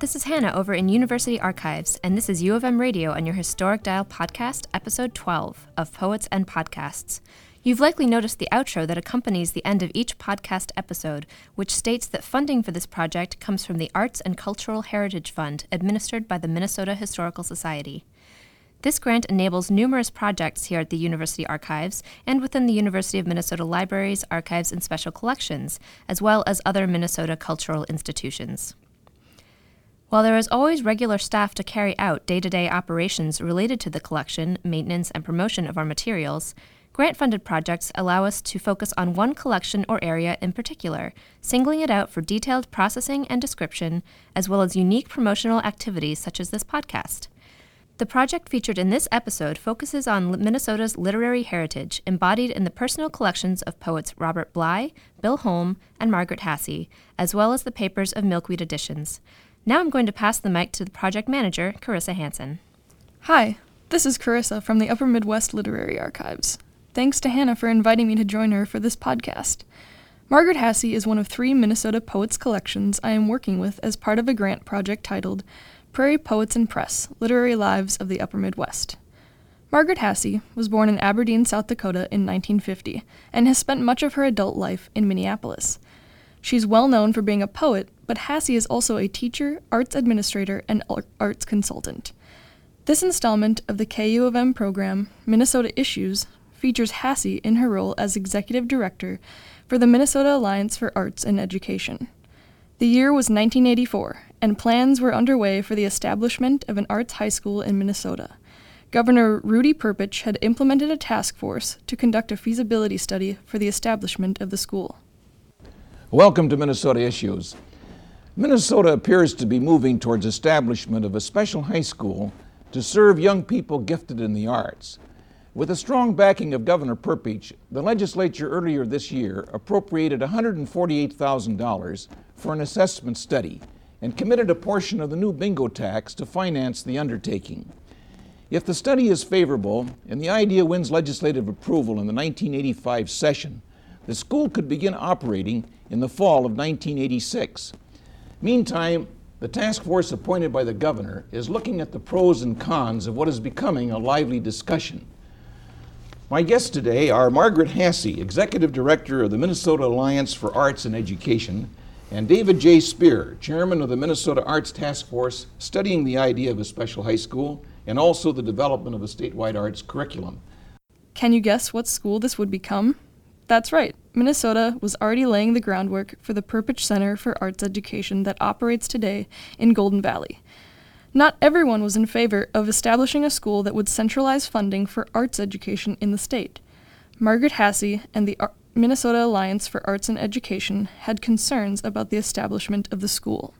This is Hannah over in University Archives, and this is U of M Radio on your Historic Dial podcast, episode 12 of Poets and Podcasts. You've likely noticed the outro that accompanies the end of each podcast episode, which states that funding for this project comes from the Arts and Cultural Heritage Fund administered by the Minnesota Historical Society. This grant enables numerous projects here at the University Archives and within the University of Minnesota Libraries, Archives, and Special Collections, as well as other Minnesota cultural institutions. While there is always regular staff to carry out day to day operations related to the collection, maintenance, and promotion of our materials, grant funded projects allow us to focus on one collection or area in particular, singling it out for detailed processing and description, as well as unique promotional activities such as this podcast. The project featured in this episode focuses on Minnesota's literary heritage, embodied in the personal collections of poets Robert Bly, Bill Holm, and Margaret Hasse, as well as the papers of Milkweed Editions. Now I'm going to pass the mic to the project manager, Carissa Hanson. Hi, this is Carissa from the Upper Midwest Literary Archives. Thanks to Hannah for inviting me to join her for this podcast. Margaret Hasse is one of three Minnesota poets collections I am working with as part of a grant project titled Prairie Poets and Press Literary Lives of the Upper Midwest. Margaret Hasse was born in Aberdeen, South Dakota in 1950 and has spent much of her adult life in Minneapolis. She's well known for being a poet, but Hasse is also a teacher, arts administrator, and arts consultant. This installment of the KUOM program, Minnesota Issues, features Hasse in her role as executive director for the Minnesota Alliance for Arts and Education. The year was 1984, and plans were underway for the establishment of an arts high school in Minnesota. Governor Rudy Perpich had implemented a task force to conduct a feasibility study for the establishment of the school. Welcome to Minnesota Issues. Minnesota appears to be moving towards establishment of a special high school to serve young people gifted in the arts. With the strong backing of Governor Perpich, the legislature earlier this year appropriated $148,000 for an assessment study and committed a portion of the new bingo tax to finance the undertaking. If the study is favorable and the idea wins legislative approval in the 1985 session, the school could begin operating in the fall of 1986. Meantime, the task force appointed by the governor is looking at the pros and cons of what is becoming a lively discussion. My guests today are Margaret Hasse, Executive Director of the Minnesota Alliance for Arts and Education, and David J. Spear, chairman of the Minnesota Arts Task Force, studying the idea of a special high school and also the development of a statewide arts curriculum. Can you guess what school this would become? That's right, Minnesota was already laying the groundwork for the Perpich Center for Arts Education that operates today in Golden Valley. Not everyone was in favor of establishing a school that would centralize funding for arts education in the state. Margaret Hasse and the Ar- Minnesota Alliance for Arts and Education had concerns about the establishment of the school.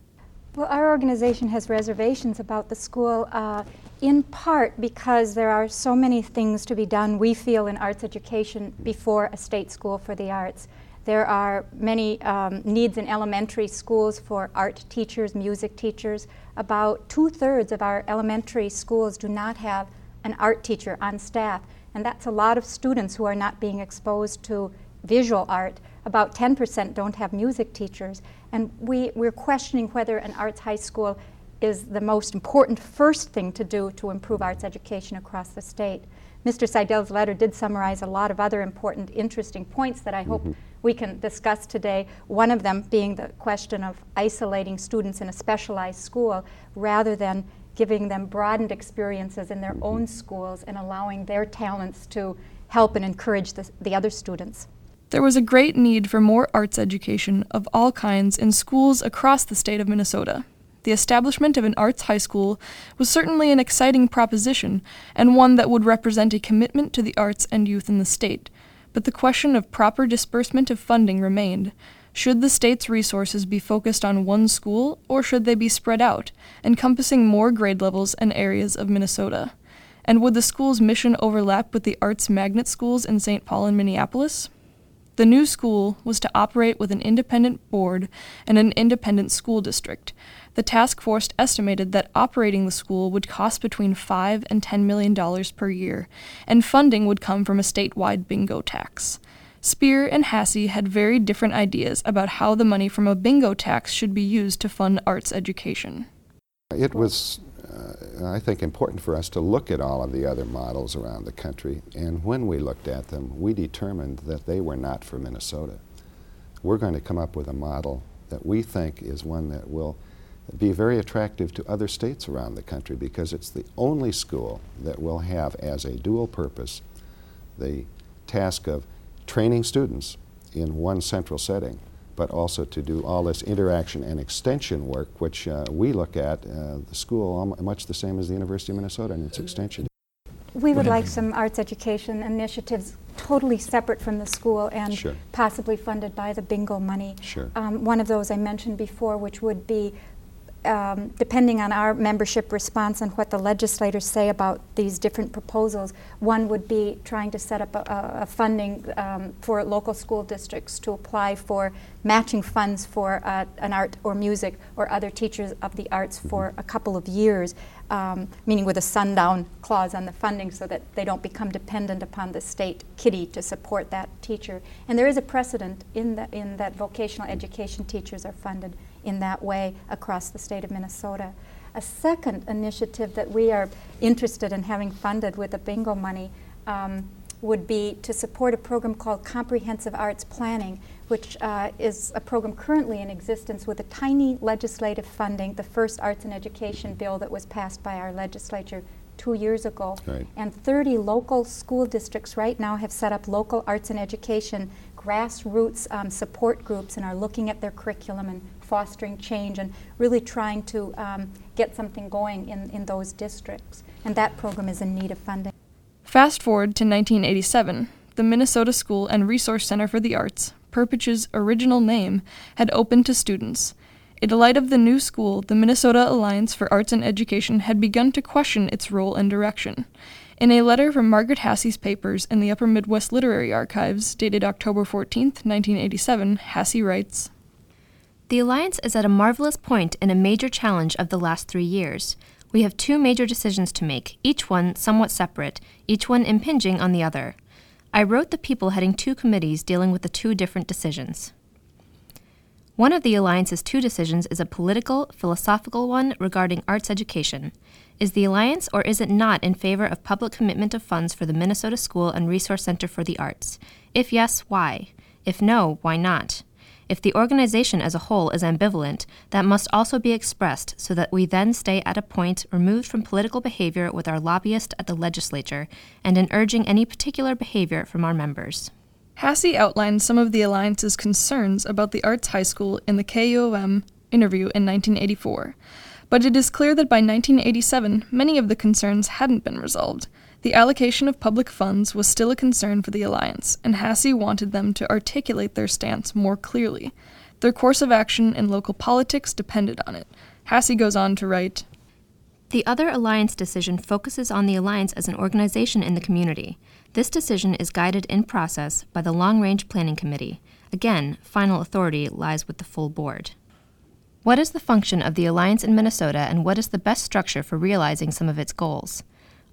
Well, our organization has reservations about the school uh, in part because there are so many things to be done, we feel, in arts education before a state school for the arts. There are many um, needs in elementary schools for art teachers, music teachers. About two thirds of our elementary schools do not have an art teacher on staff, and that's a lot of students who are not being exposed to visual art. About 10% don't have music teachers. And we, we're questioning whether an arts high school is the most important first thing to do to improve arts education across the state. Mr. Seidel's letter did summarize a lot of other important, interesting points that I hope mm-hmm. we can discuss today. One of them being the question of isolating students in a specialized school rather than giving them broadened experiences in their mm-hmm. own schools and allowing their talents to help and encourage the, the other students. There was a great need for more arts education of all kinds in schools across the state of Minnesota. The establishment of an arts high school was certainly an exciting proposition, and one that would represent a commitment to the arts and youth in the state. But the question of proper disbursement of funding remained. Should the state's resources be focused on one school, or should they be spread out, encompassing more grade levels and areas of Minnesota? And would the school's mission overlap with the arts magnet schools in St. Paul and Minneapolis? The new school was to operate with an independent board and an independent school district. The task force estimated that operating the school would cost between 5 and 10 million dollars per year, and funding would come from a statewide bingo tax. Spear and Hasse had very different ideas about how the money from a bingo tax should be used to fund arts education. It was, uh, I think, important for us to look at all of the other models around the country, and when we looked at them, we determined that they were not for Minnesota. We're going to come up with a model that we think is one that will be very attractive to other states around the country because it's the only school that will have as a dual purpose the task of training students in one central setting, but also to do all this interaction and extension work, which uh, we look at uh, the school much the same as the University of Minnesota and its extension. We would like some arts education initiatives totally separate from the school and Sure. possibly funded by the bingo money. Sure. Um, one of those I mentioned before, which would be, um, depending on our membership response and what the legislators say about these different proposals, one would be trying to set up a, a- funding um, for local school districts to apply for matching funds for uh, an art or music or other teachers of the arts for a couple of years, um, meaning with a sundown clause on the funding so that they don't become dependent upon the state kitty to support that teacher. And there is a precedent in, the, in that vocational education teachers are funded in that way across the state of Minnesota. A second initiative that we are interested in having funded with the bingo money um, would be to support a program called Comprehensive Arts Planning, which uh, is a program currently in existence with a tiny legislative funding, the first arts and education bill that was passed by our legislature two years ago. Right. And 30 local school districts right now have set up local arts and education grassroots um, support groups and are looking at their curriculum and fostering change and really trying to um, get something going in, in those districts. And that program is in need of funding. Fast forward to 1987, the Minnesota School and Resource Center for the Arts, Perpich's original name, had opened to students. In light of the new school, the Minnesota Alliance for Arts and Education had begun to question its role and direction. In a letter from Margaret Hasse's papers in the Upper Midwest Literary Archives, dated October 14, 1987, Hasse writes The Alliance is at a marvelous point in a major challenge of the last three years. We have two major decisions to make, each one somewhat separate, each one impinging on the other. I wrote the people heading two committees dealing with the two different decisions. One of the Alliance's two decisions is a political, philosophical one regarding arts education. Is the Alliance or is it not in favor of public commitment of funds for the Minnesota School and Resource Center for the Arts? If yes, why? If no, why not? If the organization as a whole is ambivalent, that must also be expressed so that we then stay at a point removed from political behavior with our lobbyist at the legislature and in urging any particular behavior from our members. Hasse outlined some of the Alliance's concerns about the Arts High School in the KUOM interview in 1984. But it is clear that by 1987, many of the concerns hadn't been resolved. The allocation of public funds was still a concern for the Alliance, and Hasse wanted them to articulate their stance more clearly. Their course of action in local politics depended on it. Hasse goes on to write The other Alliance decision focuses on the Alliance as an organization in the community. This decision is guided in process by the Long Range Planning Committee. Again, final authority lies with the full board. What is the function of the Alliance in Minnesota and what is the best structure for realizing some of its goals?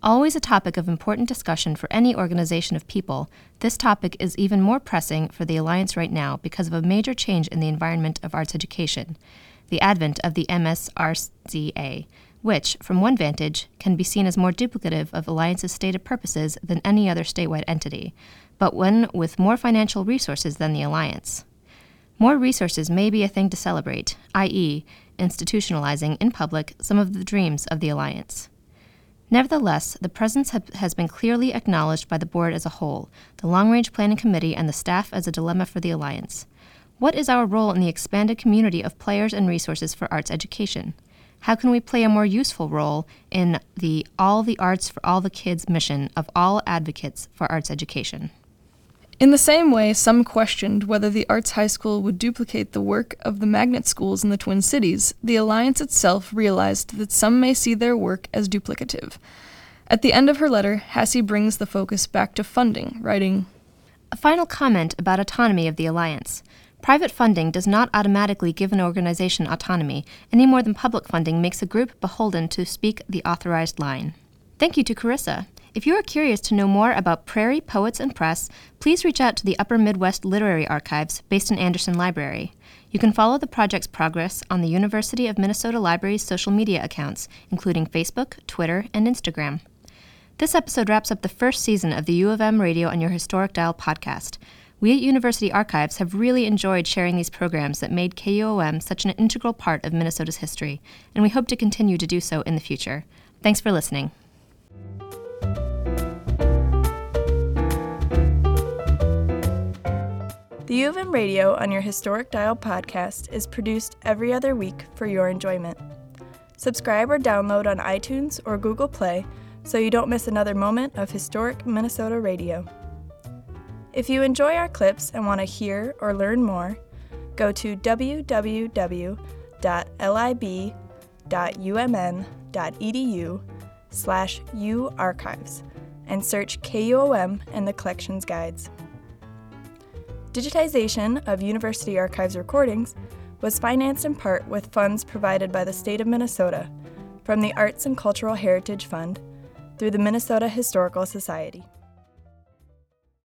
Always a topic of important discussion for any organization of people, this topic is even more pressing for the Alliance right now because of a major change in the environment of arts education the advent of the MSRCA, which, from one vantage, can be seen as more duplicative of Alliance's stated purposes than any other statewide entity, but one with more financial resources than the Alliance. More resources may be a thing to celebrate, i.e., institutionalizing in public some of the dreams of the Alliance. Nevertheless, the presence ha- has been clearly acknowledged by the board as a whole, the Long Range Planning Committee, and the staff as a dilemma for the Alliance. What is our role in the expanded community of players and resources for arts education? How can we play a more useful role in the All the Arts for All the Kids mission of all advocates for arts education? In the same way, some questioned whether the Arts High School would duplicate the work of the magnet schools in the Twin Cities, the Alliance itself realized that some may see their work as duplicative. At the end of her letter, Hasse brings the focus back to funding, writing, A final comment about autonomy of the Alliance. Private funding does not automatically give an organization autonomy any more than public funding makes a group beholden to speak the authorized line. Thank you to Carissa. If you are curious to know more about Prairie Poets and Press, please reach out to the Upper Midwest Literary Archives based in Anderson Library. You can follow the project's progress on the University of Minnesota Library's social media accounts, including Facebook, Twitter, and Instagram. This episode wraps up the first season of the U of M Radio on Your Historic Dial podcast. We at University Archives have really enjoyed sharing these programs that made KUOM such an integral part of Minnesota's history, and we hope to continue to do so in the future. Thanks for listening. The U of M Radio on Your Historic Dial podcast is produced every other week for your enjoyment. Subscribe or download on iTunes or Google Play so you don't miss another moment of historic Minnesota radio. If you enjoy our clips and want to hear or learn more, go to www.lib.umn.edu slash uarchives and search KUOM in the collections guides. Digitization of University Archives recordings was financed in part with funds provided by the state of Minnesota from the Arts and Cultural Heritage Fund through the Minnesota Historical Society.